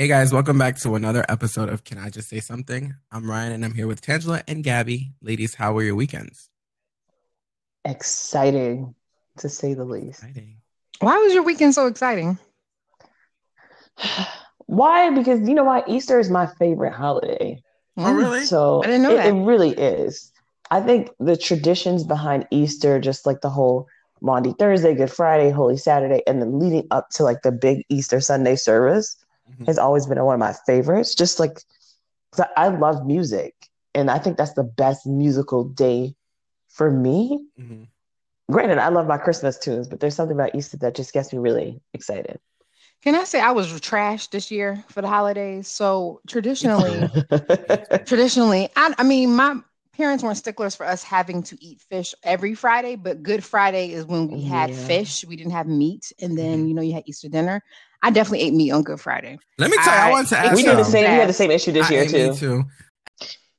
Hey guys, welcome back to another episode of Can I Just Say Something? I'm Ryan and I'm here with Tangela and Gabby. Ladies, how were your weekends? Exciting, to say the least. Exciting. Why was your weekend so exciting? Why? Because you know why? Easter is my favorite holiday. Oh, oh, really? So I didn't know it, that. it really is. I think the traditions behind Easter, just like the whole Maundy Thursday, Good Friday, Holy Saturday, and then leading up to like the big Easter Sunday service Mhm. has always been one of my favorites. Just like 'cause I I love music, and I think that's the best musical day for me. Mhm. Granted, I love my Christmas tunes, but there's something about Easter that just gets me really excited. Can I say I was trashed this year for the holidays? So traditionally, traditionally, I, I mean, my parents weren't sticklers for us having to eat fish every Friday, but Good Friday is when we had Yeah. fish. We didn't have meat, and then Mhm. you know you had Easter dinner. I definitely ate meat on Good Friday. Let me tell you, I, I- wanted to ask we did the same. We had the same issue this I year ate meat too. too.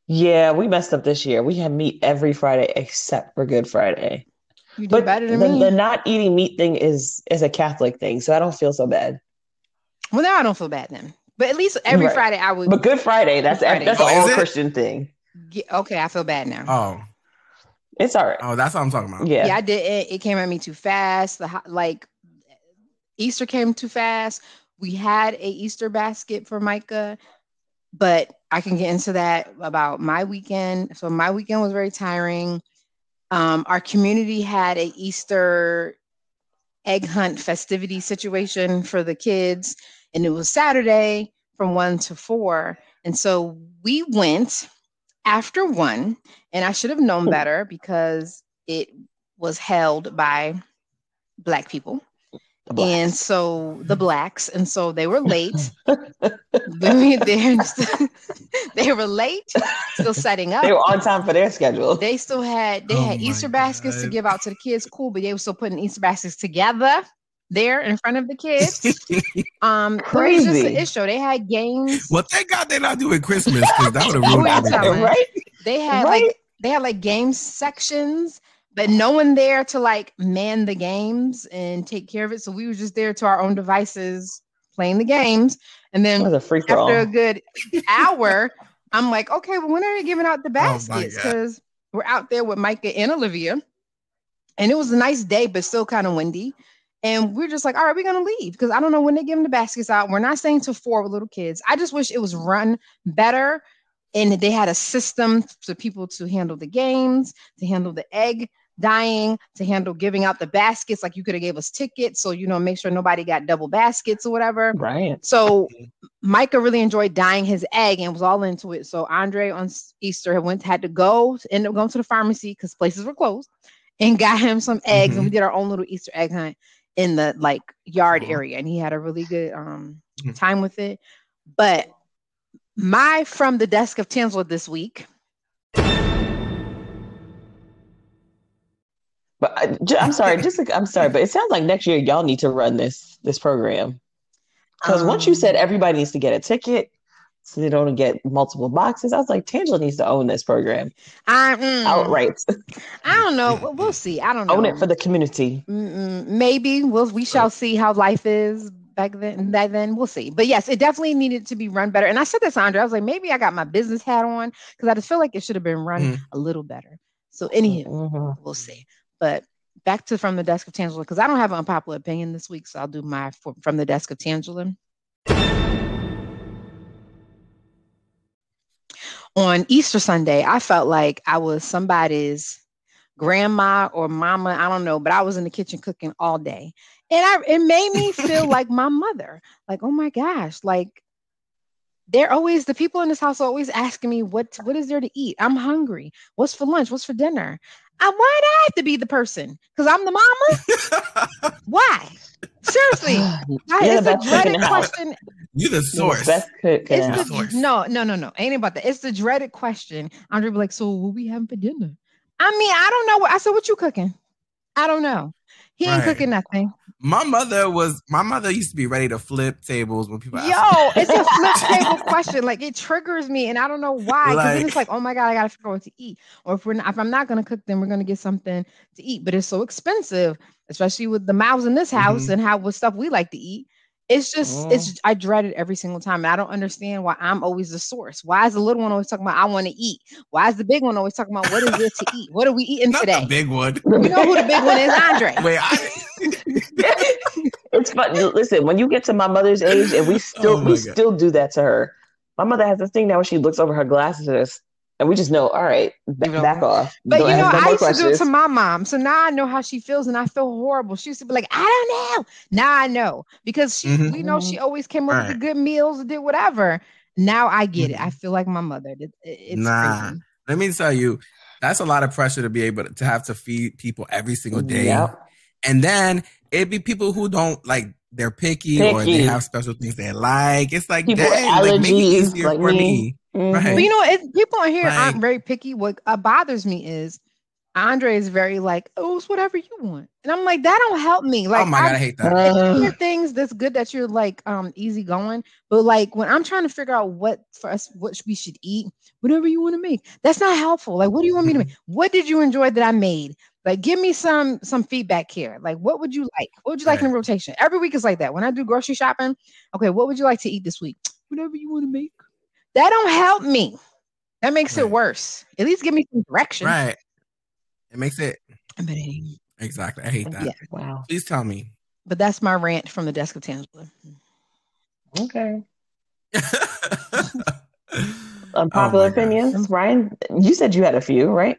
Yeah, we messed up this year. We had meat every Friday except for Good Friday. You did But better the, than me. the not eating meat thing is is a Catholic thing, so I don't feel so bad. well, now I don't feel bad then. But at least every Right. Friday I would. But Good Friday, that's Friday. that's Oh, an is all it? Christian thing. get, okay, I feel bad now. Oh, It's all right. oh, that's what I'm talking about. Yeah. yeah, I did. It, it came at me too fast. The like Easter came too fast. We had a Easter basket for Micah, but I can get into that about my weekend. So my weekend was very tiring. Um, our community had a Easter egg hunt festivity situation for the kids, and it was Saturday from one to four. And so we went after one, and I should have known better because it was held by black people. And so the blacks and so they were late. They, they, they were late still setting up. They were on time for their schedule. they still had they Oh had my easter baskets to give out to the kids. Cool but they were still putting easter baskets together there in front of the kids. Um it was just an issue. They had games. Well, thank God they're not doing Christmas because that would have ruined you everything. right? they had Right? like they had like game sections but no one there to like man the games and take care of it. So we were just there to our own devices playing the games. And then was a free for all. after a good hour i'm like okay well when are they giving out the Oh baskets? God. because we're out there with micah and olivia. And it was a nice day but still kind of windy. And we're just like all right we're gonna leave. Because i don't know when they're giving the baskets out. We're not staying till four with little kids. I just wish it was run better and they had a system for people to handle the games to handle the egg dying to handle giving out the baskets like you could have gave us tickets so you know make sure nobody got double baskets or whatever Right. so Micah really enjoyed dyeing his egg and was all into it. So Andre on Easter had went had to go end up going to the pharmacy because places were closed and got him some eggs and we did our own little Easter egg hunt in the like yard Aw. area and he had a really good um Mhm. time with it. But my from the desk of Tangela this week. But I, I'm sorry, just like, I'm sorry, but it sounds like next year y'all need to run this this program. Because once you um, said everybody needs to get a ticket, so they don't get multiple boxes, I was like, Tangela needs to own this program I, mm, outright. I don't know. We'll- see. I don't know. own it for the community. Mm-mm, maybe we'll we shall see how life is back then back then we'll see but yes it definitely needed to be run better and i said this andre i was like maybe i got my business hat on because i just feel like it should have been run Mhm. a little better so anywho Mhm. we'll see but back to from the desk of tangela because i don't have an unpopular opinion this week so i'll do my from the desk of tangela on easter sunday i felt like i was somebody's grandma or mama i don't know but i was in the kitchen cooking all day and I it made me feel like my mother. Like, oh my gosh, like they're always the people in this house are always asking me what what is there to eat. I'm hungry. What's for lunch? What's for dinner? I, why do I have to be the person? Because I'm the mama. Why? Seriously, I, it's a best cook in dreaded question. you the You're the source. best cook in It's the, Source. no, no, no, no. Ain't about that. It's the dreaded question. Andre be like, so what we having for dinner? I mean, I don't know. what I said, what you cooking? I don't know. He ain't Right. cooking nothing. My mother was. My mother used to be ready to flip tables when people. ask Yo, it's a flip table question. Like it triggers me, and I don't know why. Because then Like- it's like, oh my god, I gotta figure out what to eat. Or if we're not, if I'm not gonna cook, then we're gonna get something to eat. But it's so expensive, especially with the mouths in this house Mhm. and how what stuff we like to eat. It's just, mm. it's I dread it every single time. And I don't understand why I'm always the source. Why is the little one always talking about I want to eat? Why is the big one always talking about what is it to eat? What are we eating Not today? the big one. You know who the big one is, Andre. Wait, I, it's fun. Listen, when you get to my mother's age, and we oh still Oh we God. still do that to her. My mother has this thing now where she looks over her glasses at us, and we just know, all right, ba- You know. back off. But Don't you know, no I more used to do it to my mom. So now I know how she feels and I feel horrible. She used to be like, I don't know. Now I know because she, Mhm. we know she always came up with Right. the good meals and did whatever. Now I get it. Mhm. I feel like my mother. It- it- it's Nah. crazy. let me tell you, that's a lot of pressure to be able to, to have to feed people every single day. Yep. And then it'd be people who don't like they're picky, or they have special things they like. It's like People with dang, like make it allergies, easier like for me. me. Mhm. Right. But you know, it, people on here Like- aren't very picky. What uh, bothers me is Andre is very like, oh, it's whatever you want. And I'm like, that don't help me. Like, oh my god, I I, hate that. Uh, there things that's good that you're like um easy going, but like when I'm trying to figure out what for us what we should eat, whatever you want to make, that's not helpful. Like, what do you want me to make? What did you enjoy that I made? Like, give me some some feedback here. Like, what would you like? What would you like in rotation? Every week is like that. When I do grocery shopping, okay, what would you like to eat this week? Whatever you want to make. That don't help me. That makes it worse. At least give me some direction. right. It makes it But, anyway, exactly. I hate that. Yeah. wow. Please tell me. but that's my rant from the desk of Tangela. Okay. Oh Unpopular my gosh. opinions, Ryan. You said you had a few, right?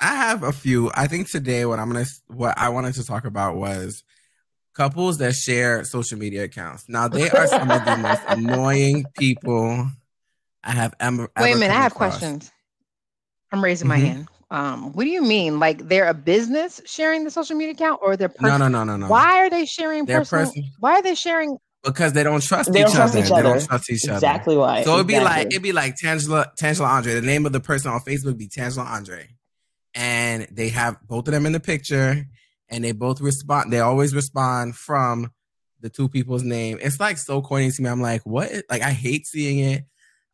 I have a few. I think today what I'm gonna what I wanted to talk about was couples that share social media accounts. Now they are some of the most annoying people I have ever. Wait a ever minute, I have across. questions. I'm raising my Mhm. hand. Um, what do you mean? Like they're a business sharing the social media account, or they're No, personal? no, no, no, no. Why are they sharing They're personal? person- Why are they sharing? Because they don't trust They each don't trust other. each They other. don't trust each other. Exactly why. So it'd be like it'd be like Tangela Tangela Andre. The name of the person on Facebook would be Tangela Andre, and they have both of them in the picture, and they both respond. They always respond from the two people's name. It's like so corny to me. I'm like, what? Like I hate seeing it,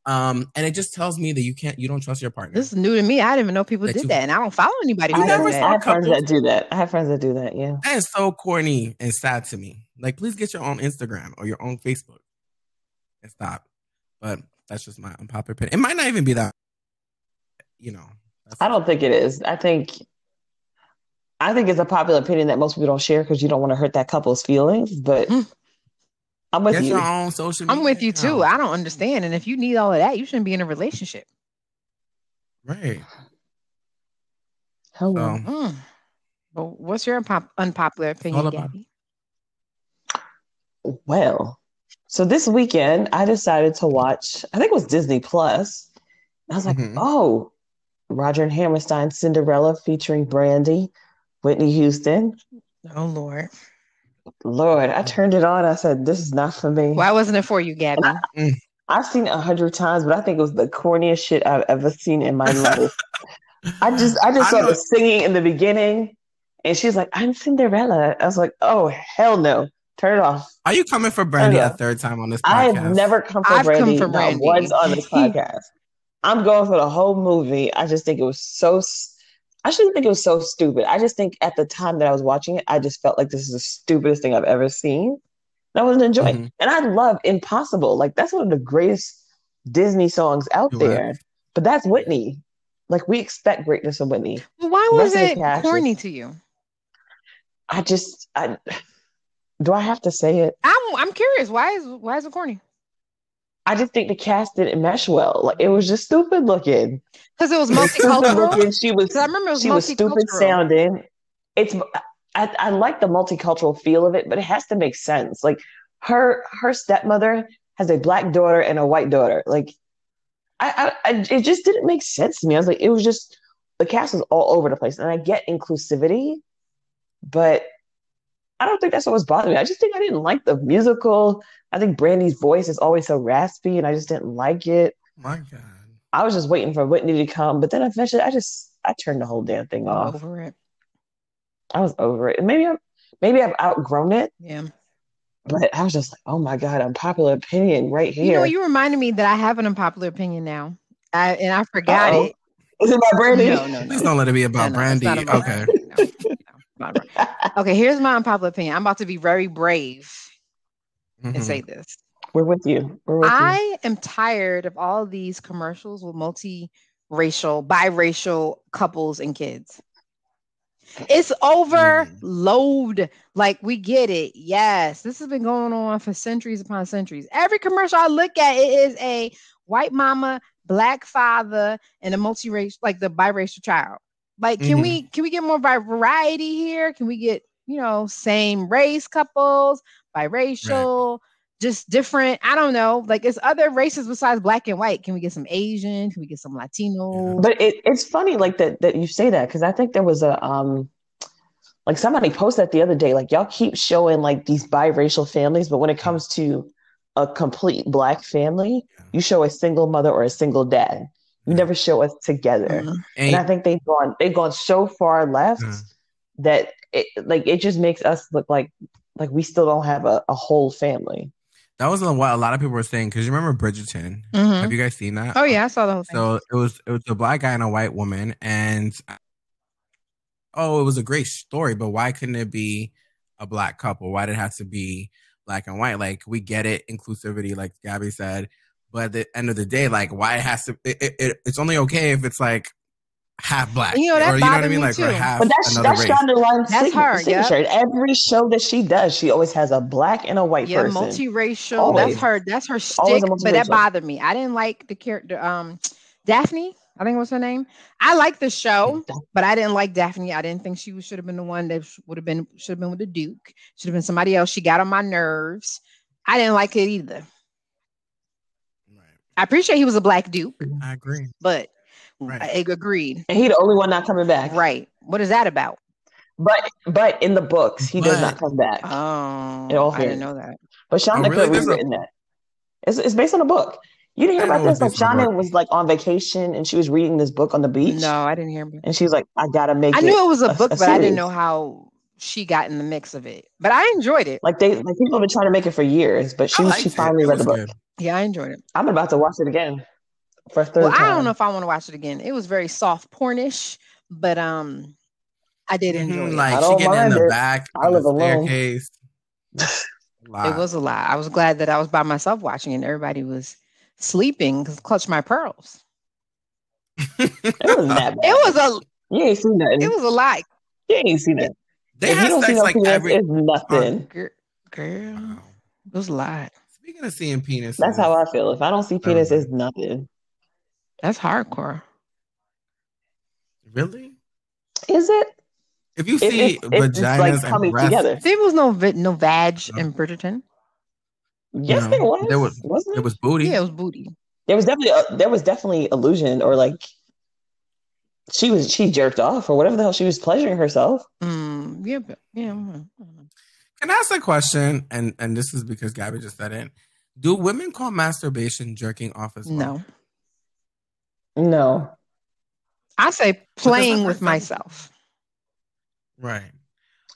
um, and it just tells me that you can't, you don't trust your partner. This is new to me. I didn't even know people That did you- that, and I don't follow anybody who I, never have, that. I have friends that do that. I have friends that do that. Yeah. that is so corny and sad to me. Like, please get your own Instagram or your own Facebook and stop. But that's just my unpopular opinion. It might not even be that, you know. I don't think it is. I think I think it's a popular opinion that most people don't share because you don't want to hurt that couple's feelings. But Hmm. I'm with Get you. your own social media. I'm with you too. I don't understand. And if you need all of that, you shouldn't be in a relationship. Right. Hello. So Mm. But what's your unpop- unpopular opinion, all about- Gabby? Well, so this weekend I decided to watch. I think it was Disney Plus. I was like, Mhm. oh, Roger and Hammerstein Cinderella featuring Brandy, Whitney Houston. Oh Lord, Lord, I turned it on. I said, this is not for me. why wasn't it for you, Gabby? Mm. I've seen it a hundred times, but I think it was the corniest shit I've ever seen in my life. I just, I just I saw know- the singing in the beginning, and she's like, "I'm Cinderella." I was like, "Oh hell no, turn it off." are you coming for Brandy a third time on this I have never come for I've come Brandy, for Brandy. once on this podcast. I'm going for the whole movie. I just think it was so. s- I shouldn't think it was so stupid. I just think at the time that I was watching it, I just felt like this is the stupidest thing I've ever seen. And I wasn't enjoying. Mhm. And I love Impossible. Like that's one of the greatest Disney songs out You're right. there. But that's Whitney. Like we expect greatness from Whitney. Well, why was of it cast corny is- to you? I just I do I have to say it? I'm I'm curious. Why is why is it corny? I just think the cast didn't mesh well. Like it was just stupid looking. Because it was multicultural. looking. She was I remember it was she was stupid sounding. It's I, I like the multicultural feel of it, but it has to make sense. Like her her stepmother has a black daughter and a white daughter. Like I, I, I it just didn't make sense to me. I was like, it was just the cast was all over the place, and I get inclusivity, but I don't think that's what was bothering me. I just think I didn't like the musical. I think Brandy's voice is always so raspy, and I just didn't like it. My God. I was just waiting for Whitney to come, but then eventually I just I turned the whole damn thing I'm off. over it. I was over it. And maybe I'm maybe I've outgrown it, Yeah. but I was just like, oh my God, unpopular opinion right here. You know, here. you reminded me that I have an unpopular opinion now. I and I forgot Uh-oh. it. Is it about Brandy? No, no, no. Please don't let it be about no, it's Brandy. not about okay. Brandy. No, no, not about- Okay, here's my unpopular opinion. I'm about to be very brave. and Mhm. say this. We're with you. We're with you. I am tired of all these commercials with multi-racial, biracial couples and kids. It's overload. Like we get it. Yes, this has been going on for centuries upon centuries. Every commercial I look at, it is a white mama, black father, and a multi-racial, like the biracial child. Like, can Mhm. we can we get more variety here? Can we get you know same race couples, biracial? just different. I don't know. Like it's other races besides black and white. Can we get some Asian? Can we get some Latino? But it, it's funny like that that you say that because I think there was a um like somebody posted that the other day like y'all keep showing like these biracial families but when it comes to a complete black family you show a single mother or a single dad you never show us together Mhm. and I think they've gone they've gone so far left Yeah. that it like it just makes us look like like we still don't have a, a whole family that was what a lot of people were saying because you remember Bridgerton. Mhm. Have you guys seen that? Oh yeah, I saw the whole thing. So it was it was a black guy and a white woman, and oh, it was a great story. But why couldn't it be a black couple? Why did it have to be black and white? Like we get it, inclusivity, like Gabby said. But at the end of the day, like why it has to? It, it, it- it's only okay if it's like half black, You know, that or you know what I mean, me like or too. half but that's another that's race. Shonda Rhimes' That's sig- her, yeah. signature. In every show that she does she always has a black and a white yeah, person multiracial. Always. That's her. That's her stick. But that bothered me. I didn't like the character. Um, Daphne. I think was her name. I like the show, but I didn't like Daphne. I didn't think she should have been the one that would have been should have been with the Duke. Should have been somebody else. She got on my nerves. I didn't like it either. Right. I appreciate he was a black Duke, I agree. but Right. I agreed. and he the only one not coming back Right. What is that about? But but in the books, he does not come back. Oh, In all I didn't know that. But Shonda Oh, really? could have There's a- rewritten that. It's, it's based on a book. You didn't hear I about this? Like it's based on a Shonda was like on vacation and she was reading this book on the beach. No, I didn't hear him. And she was like, I gotta make it I knew it was a a- book, a but I didn't know how she got in the mix of it. But I enjoyed it. Like they like people have been trying to make it for years, but she I was liked she finally It read the book. good. Yeah, I enjoyed it. I'm about to watch it again for third Well, time. I don't know if I want to watch it again. It was very soft pornish, but um, I did enjoy Mhm, it. Like she don't getting in the it. back I on the live alone. staircase. It was a lot. I was glad that I was by myself watching, and everybody was sleeping because clutch my pearls. It wasn't that bad. It was a You ain't seen nothing. it was a lot, you ain't seen that. They if you had don't see sex no like penis, every. it's nothing. Oh, girl. girl Wow. it was a lot. Speaking of seeing penis, That's how I feel. If I don't see oh, penis, Okay. it's nothing. That's hardcore. really. Is it? If you It- see it's, it's, it's vaginas like and coming breasts, together. There was no vi- no vag No. in Bridgerton. Yes, No, there was. there was- Wasn't it was booty. Yeah, it was booty. There was definitely a, there was definitely illusion or like she was she jerked off or whatever the hell she was pleasuring herself. Mm, yeah, but yeah. Can I ask a question? And and this is because Gabby just said it. Do women call masturbation jerking off as well? No, No. I say playing with myself. Right.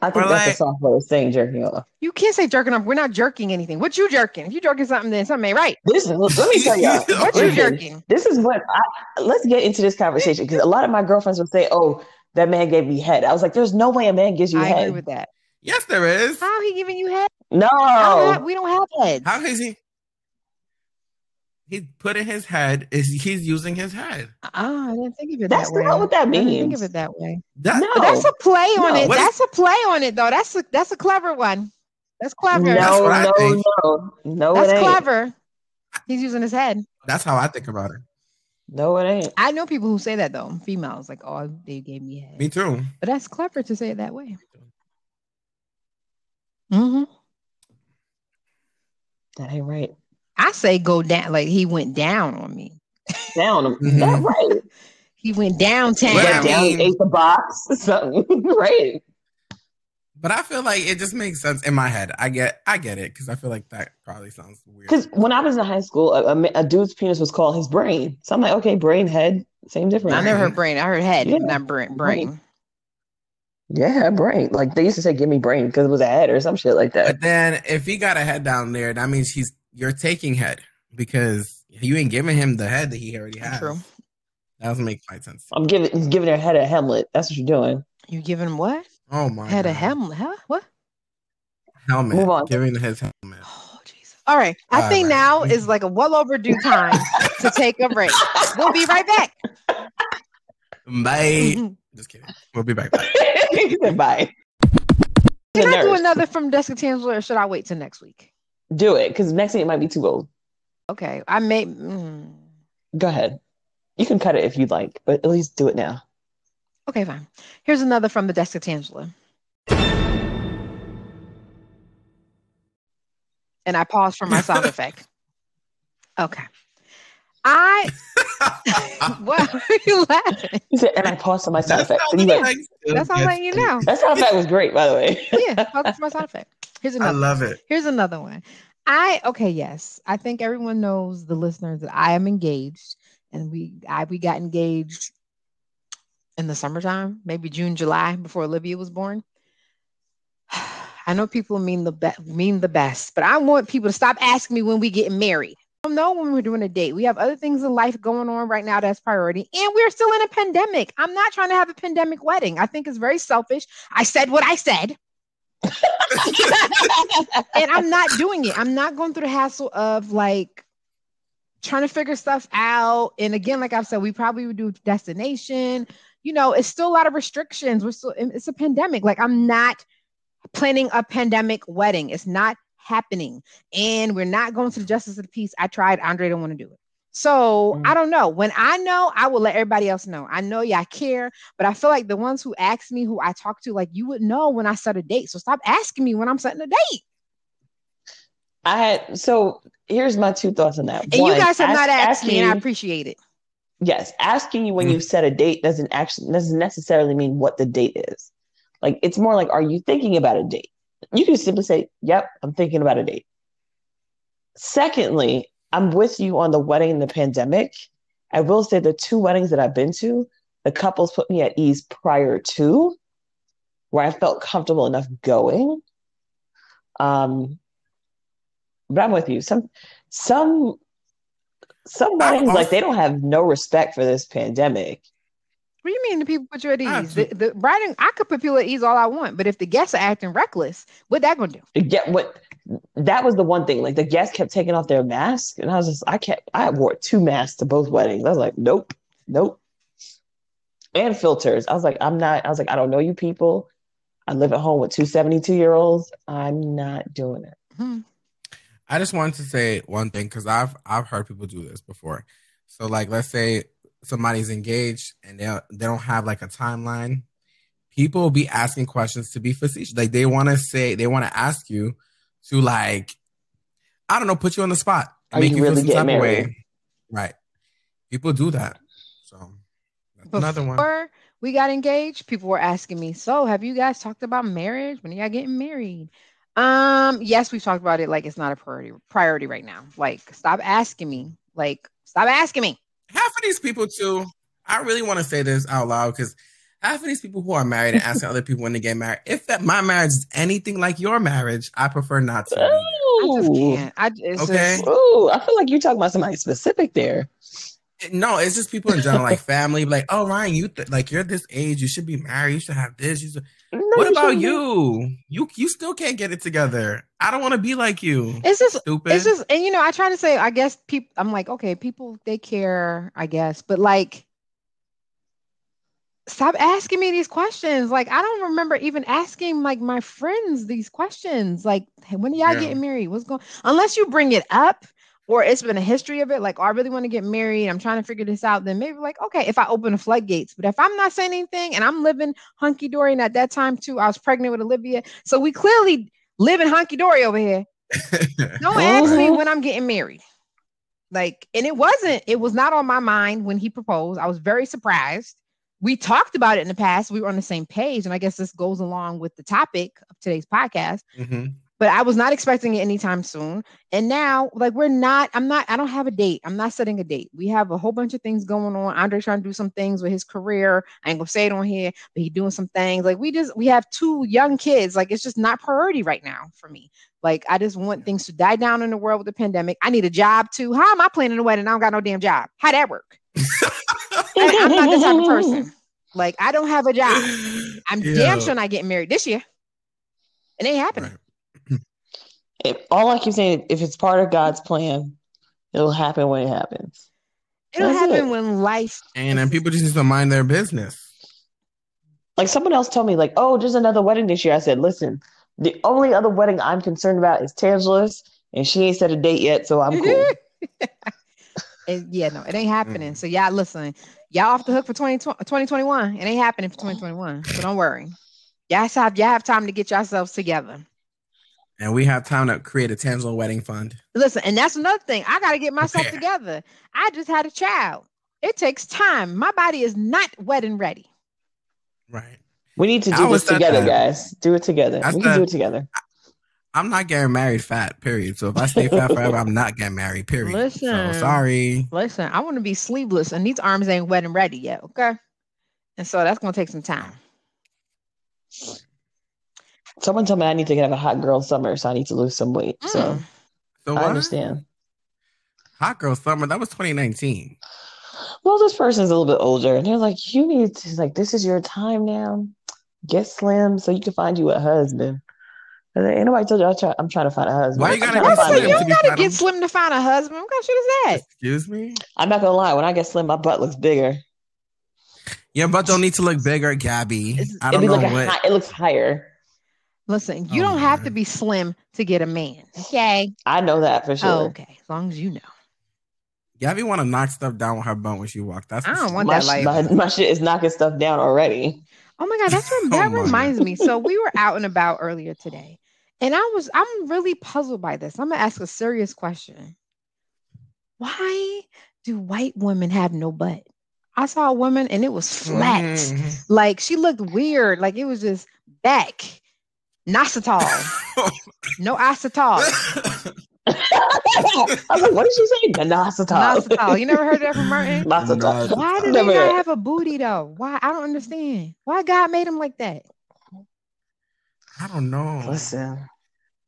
I think Or that's like- a soft way of saying jerking off. You can't say jerking off. We're not jerking anything. What you jerking? If you jerking something, then something ain't right. This is let me tell y'all. What you jerking? This is what I let's get into this conversation because a lot of my girlfriends would say, Oh, that man gave me head. I was like, There's no way a man gives you I agree head. with that. Yes, there is. How he giving you head? No. Have- we don't have heads. How is he? He's putting his head. Is he's using his head? Ah, I didn't think of it That's that way. not what that I didn't think of it that way. That, No. That's a play on No. it. What is- That's a play on it, though. That's a that's a clever one. That's clever. That's No, what I no, think. no. No, That's it ain't. clever. He's using his head. That's how I think about it. No, it ain't. I know people who say that though. Females like, oh, they gave me head. Me too. But that's clever to say it that way. hmm That ain't right. I say go down. Like he went down on me. Down. Mhm. That right. He went downtown. Well, Went down, mean- ate the box, something. right. But I feel like it just makes sense in my head. I get, I get it because I feel like that probably sounds weird. Because when I was in high school, a, a, a dude's penis was called his brain. So I'm like, okay, brain, head, same difference. I never heard brain. I heard head, Yeah. not brain. Brain. Yeah, brain. Like they used to say, give me brain because it was a head or some shit like that. But then if he got a head down there, that means he's you're taking head because you ain't giving him the head that he already has. True. That doesn't make quite sense. I'm giving giving her head a Hamlet. That's what you're doing. You giving him what? Oh my Head a God. helmet? Huh? What? helmet. Move on. Giving his helmet. Oh Jesus. All right. I All think right. now is like a well overdue time to take a break. We'll be right back. Bye. Just kidding. We'll be back. Bye. Can I do another from Desk of Tangela or should I wait till next week? Do it because next thing it might be too old. Okay. I may. Mm, Go ahead. You can cut it if you'd like, but at least do it now. okay, fine. Here's another from the Desk of Tangela. And I pause for my sound effect. Okay. I. Why are you laughing? Said, and I paused on my sound effect. sounds And you went, like That's all I'm letting you know. that sound effect was great, by the way. Yeah, for my sound effect. Here's I another. love it. Here's another one. I okay, yes. I think everyone knows the listeners that I am engaged and we I we got engaged in the summertime, maybe June, July before Olivia was born. I know people mean the best mean the best, but I want people to stop asking me when we get married. I don't know when we're doing a date. We have other things in life going on right now that's priority, and we're still in a pandemic. I'm not trying to have a pandemic wedding. I think it's very selfish. I said what I said and I'm not doing it. I'm not going through the hassle of like trying to figure stuff out. And again, like I've said, we probably would do destination. You know, it's still a lot of restrictions. We're still it's a pandemic. Like I'm not planning a pandemic wedding. It's not happening. And we're not going to the justice of the peace. I tried. Andre don't want to do it. So Mm. I don't know. When I know, I will let everybody else know. I know, y'all care, but I feel like the ones who ask me, who I talk to, like you would know when I set a date. So stop asking me when I'm setting a date. I had so here's my two thoughts on that. And One, you guys have ask- not asked me, and I appreciate it. yes, asking you when Mm. you've set a date doesn't actually doesn't necessarily mean what the date is. Like it's more like, are you thinking about a date? You can simply say, "Yep, I'm thinking about a date." Secondly, I'm with you on the wedding and the pandemic. I will say the two weddings that I've been to, the couples put me at ease prior to, where I felt comfortable enough going. Um, but I'm with you. Some some some weddings like they don't have no respect for this pandemic. What do you mean the people put you at ease? The, have the writing, I could put people at ease all I want, but if the guests are acting reckless, what that gonna do? Get what that was the one thing. Like the guests kept taking off their masks, and I was just I kept I wore two masks to both weddings. I was like, nope, nope. And filters. I was like, I'm not. I was like, I don't know you people. I live at home with two 72 year olds. I'm not doing it. Hmm. I just wanted to say one thing because I've I've heard people do this before. So like, let's say somebody's engaged and they they don't have like a timeline. People will be asking questions to be facetious. Like they want to say they want to ask you to like, I don't know, put you on the spot. Are you really getting married? Right. People do that. So that's another one. Before we got engaged, people were asking me, "So, have you guys talked about marriage? When are y'all getting married?" Um, yes, we've talked about it. Like it's not a priority priority right now. Like, stop asking me. Like, stop asking me. half of these people too. I really want to say this out loud because half of these people who are married and asking other people when they get married, if that my marriage is anything like your marriage, I prefer not to. be there. I just can't. I it's Okay. just Ooh, I feel like you're talking about somebody specific there. No, it's just people in general, like family. Like, oh Ryan, you th- like you're this age, you should be married. You should have this. You should... No, What about shouldn't be. you? You you still can't get it together. I don't want to be like you. it's just Stupid. it's just and you know i try to say i guess people i'm like okay people they care i guess but like stop asking me these questions like i don't remember even asking like my friends these questions like hey, when are y'all Yeah. getting married what's going unless you bring it up or it's been a history of it like oh, i really want to get married i'm trying to figure this out then maybe like okay if i open the floodgates but if i'm not saying anything and i'm living hunky-dory and at that time too i was pregnant with olivia so we clearly live in hunky-dory over here don't ask me Mhm. when I'm getting married. Like, and it wasn't, it was not on my mind when he proposed. I was very surprised. We talked about it in the past. We were on the same page. And I guess this goes along with the topic of today's podcast. Mhm. But I was not expecting it anytime soon. And now, like, we're not, I'm not, I don't have a date. I'm not setting a date. We have a whole bunch of things going on. Andre's trying to do some things with his career. I ain't gonna say it on here, but he's doing some things. Like, we just, we have two young kids. Like, it's just not priority right now for me. Like, I just want things to die down in the world with the pandemic. I need a job too. How am I planning a wedding? I don't got no damn job. How that work? I, am not the type of person. Like, I don't have a job. I'm Yeah. damn sure not getting married this year. It ain't happening. Right. If, all I keep saying, if it's part of God's plan, it'll happen when it happens. It'll That's happen it. when life. And then people just need to mind their business. Like someone else told me, like, oh, there's another wedding this year. I said, listen, the only other wedding I'm concerned about is Tangela's, and she ain't set a date yet, so I'm cool. It- yeah, no, it ain't happening. Mm. So y'all listen, y'all off the hook for 20, 2021. It ain't happening for 2021. So don't worry. Y'all have y'all have time to get yourselves together. And we have time to create a Tangela wedding fund. Listen, and that's another thing. I gotta get myself Prepare. together. I just had a child. It takes time. My body is not wedding ready. Right. We need to do this together, that. guys. Do it together. I we can said- do it together. I'm not getting married fat, period. So if I stay fat forever, I'm not getting married, period. Listen. So sorry. Listen, I want to be sleeveless, and these arms ain't wet and ready yet. Okay. And so that's gonna take some time. Someone told me I need to have a hot girl summer, so I need to lose some weight. So Mm. So I understand. Hot girl summer, that was 2019. Well, this person's a little bit older, and they're like, "You need to like this is your time now. Get slim so you can find you a husband." And then, ain't nobody told you I try, I'm trying to find a husband. Why you I'm gotta get find Listen, slim you to don't gotta get slim to find a husband. What kind of shit is that? Excuse me? I'm not gonna lie. When I get slim, my butt looks bigger. Your butt don't need to look bigger, Gabby. It's, I don't be know like what. high, it looks higher. Listen, you Oh, don't have to be slim to get a man. Okay. I know that for sure. Oh, okay. As long as you know. Gabby want to knock stuff down with her butt when she walks. That's I don't she- want my, that life. my my shit is knocking stuff down already. Oh my god, that's rem- Oh that my reminds me. So we were out and about earlier today, and I was I'm really puzzled by this. I'm gonna ask a serious question. Why do white women have no butt? I saw a woman and it was flat. Mhm. Like she looked weird. Like it was just back. Nostitol. no acetol. I was like, what did she say? Dinositol. Nostitol. You never heard that from Martin? Dinositol. Why do they not have a booty though? Why? I don't understand. Why God made them like that? I don't know. Listen,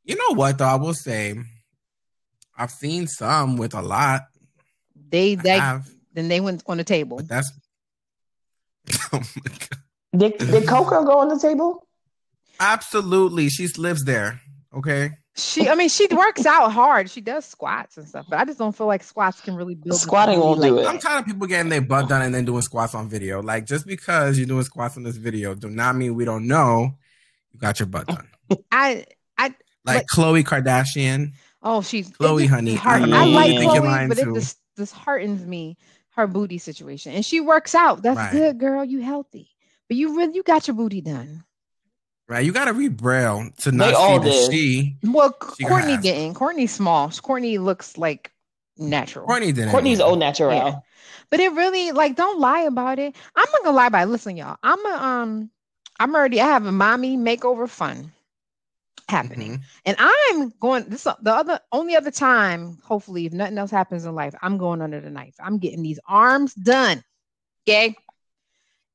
You know what though? I will say, I've seen some with a lot. They I they have, then they went on the table. but that's. Oh my God. did did Coco go on the table? Absolutely, she lives there. Okay. She, I mean, she works out hard. She does squats and stuff, but I just don't feel like squats can really build. a Squatting booty won't like do it. that. I'm tired of people getting their butt done and then doing squats on video. Like just because you're doing squats on this video, do not mean we don't know you got your butt done. I, I, Like Like- Khloé Kardashian. oh, she's Khloé, just honey, heart- I I, like Khloé, but it too. just disheartens me her booty situation, and she works out. That's Right. good, girl. You healthy, but you really you got your booty done. Right. You gotta read Braille to not all see that she Well, She Kourtney has. didn't. Kourtney's small. Kourtney looks like natural. Kourtney didn't. Kourtney's either. old natural. Yeah. But it really like don't lie about it. I'm not gonna lie about it. Listen, y'all. I'm a um I'm already I have a mommy makeover fun happening. Mhm. And I'm going this the other only other time, hopefully, if nothing else happens in life, I'm going under the knife. I'm getting these arms done. Okay.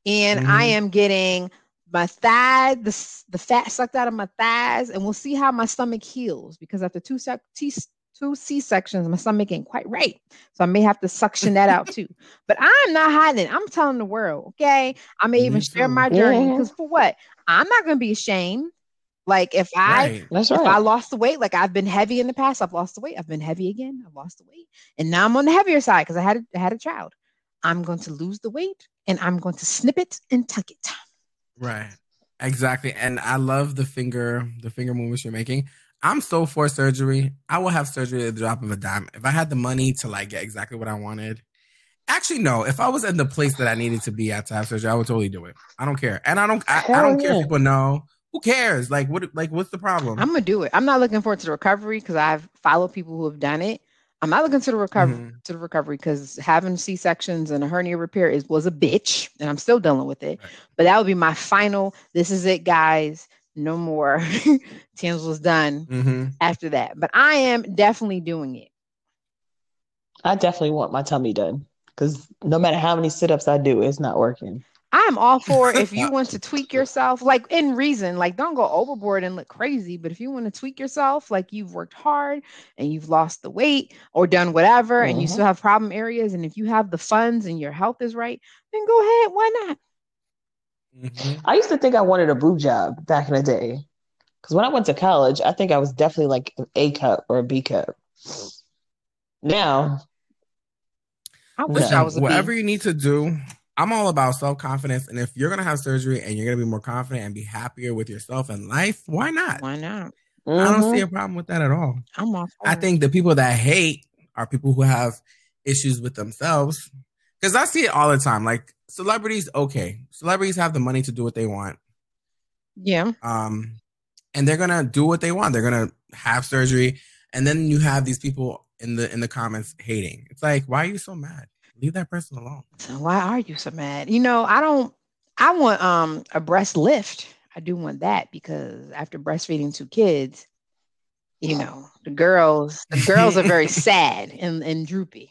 And I Mhm. am getting my thigh, the, the fat sucked out of my thighs, and we'll see how my stomach heals because after two sec- T- two C sections, my stomach ain't quite right. So I may have to suction that out too. But I'm not hiding. I'm telling the world, okay? I may even share my journey because for what? I'm not gonna be ashamed. Like if I Right. That's if I lost the weight, like I've been heavy in the past, I've lost the weight. I've been heavy again. I've lost the weight, and now I'm on the heavier side because I had a, I had a child. I'm going to lose the weight, and I'm going to snip it and tuck it. Right. Exactly. And I love the finger, the finger movements you're making. I'm so for surgery. I will have surgery at the drop of a dime. If I had the money to like get exactly what I wanted. Actually, no. If I was in the place that I needed to be at to have surgery, I would totally do it. I don't care. And I don't I, I don't care yeah. if people know. Who cares? Like what like what's the problem? I'm gonna do it. I'm not looking forward to the recovery because I've followed people who have done it. I'm not looking to the recovery Mhm. to the recovery because having C sections and a hernia repair is was a bitch, and I'm still dealing with it. Right. But that would be my final. This is it, guys. No more. Tams was done hmm after that. But I am definitely doing it. I definitely want my tummy done because no matter how many sit ups I do, it's not working. I'm all for if you want to tweak yourself, like in reason, like don't go overboard and look crazy. But if you want to tweak yourself, like you've worked hard and you've lost the weight or done whatever, and you Mhm. still have problem areas, and if you have the funds and your health is right, then go ahead. Why not? hmm I used to think I wanted a boob job back in the day. Because when I went to college, I think I was definitely like an A cup or a B cup. Now, I wish Listen, I was a whatever B. you need to do. I'm all about self confidence, and if you're gonna have surgery and you're gonna be more confident and be happier with yourself and life, why not? Why not? I don't see mhm. a problem with that at all. I'm all for I think the people that hate are people who have issues with themselves. Because I see it all the time. Like celebrities, okay, celebrities have the money to do what they want, Yeah. um, and they're gonna do what they want. They're gonna have surgery, and then you have these people in the in the comments hating. It's like, why are you so mad? Leave that person alone. So why are you so mad? You know, I don't I want um a breast lift. I do want that because after breastfeeding two kids, you know, the girls the girls are very sad and, and droopy.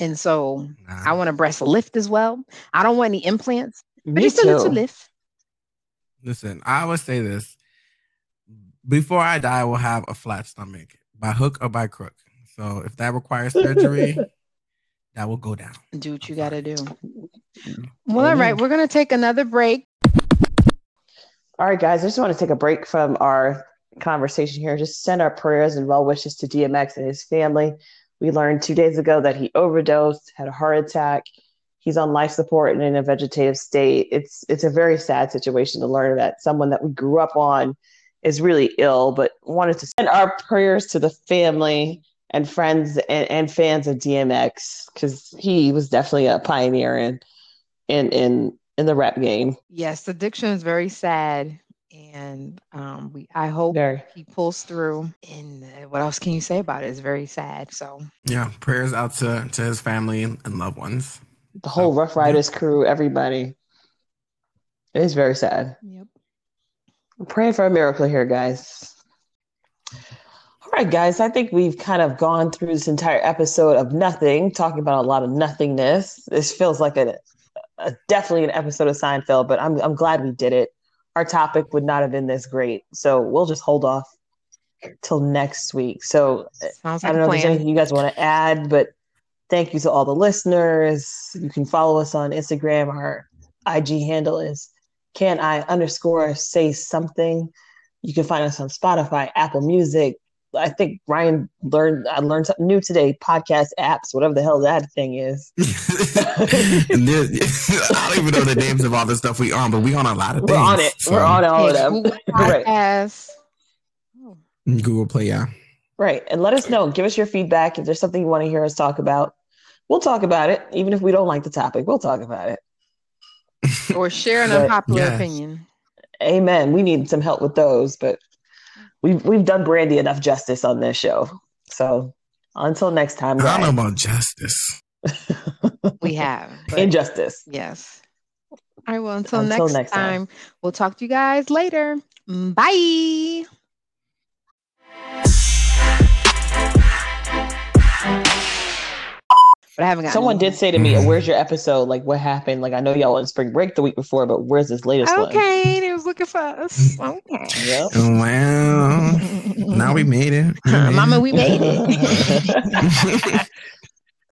And so Nah. I want a breast lift as well. I don't want any implants, but Me just a little lift. Listen, I always say this: before I die, I will have a flat stomach by hook or by crook. So if that requires surgery, that will go down. Do what you got to fine. do. Mm. Well, all right, we're gonna take another break. All right, guys, I just want to take a break from our conversation here. Just send our prayers and well wishes to DMX and his family. We learned two days ago that he overdosed, had a heart attack. He's on life support and in a vegetative state. It's it's a very sad situation to learn that someone that we grew up on is really ill, but wanted to send our prayers to the family and friends and, and fans of DMX because he was definitely a pioneer in in in in the rap game. Yes, addiction is very sad, and um, we I hope Very. he pulls through. And uh, what else can you say about it? It's very sad. So Yeah, prayers out to to his family and loved ones. the whole Oh, Ruff Ryders crew, everybody. It is very sad. yep. I'm praying for a miracle here, guys. All right, guys, I think we've kind of gone through this entire episode of nothing, talking about a lot of nothingness. This feels like a, a definitely an episode of Seinfeld, but I'm I'm glad we did it. Our topic would not have been this great, so we'll just hold off till next week. So Sounds I don't know if there's anything you guys want to add, but thank you to all the listeners. You can follow us on Instagram. Our IG handle is can I underscore say something. You can find us on Spotify, Apple Music. I think Ryan learned I learned something new today. Podcast apps, whatever the hell that thing is. And there- I don't even know the names of all the stuff we on, but we on a lot of things. We're on it. so- We're on all of them. Google right. Podcasts. Google Play. Yeah, Right. And let us know. Give us your feedback. If there's something you want to hear us talk about, we'll talk about it. Even if we don't like the topic, we'll talk about it. Or share an But- unpopular Yes. opinion. Amen. We need some help with those, but we've we've done Brandy enough justice on this show. So until next time, I don't know about justice. We have. Injustice. yes. All right. Well, until, Until next, next time, time. we'll talk to you guys later. Bye. But I haven't got Someone did say to me, mm. "Where's your episode? Like, what happened? Like, I know y'all on spring break the week before, but where's this latest one?" Okay, they was looking for us. Okay. Yep. Oh, well, now we made it. We made Mama, it. we made it.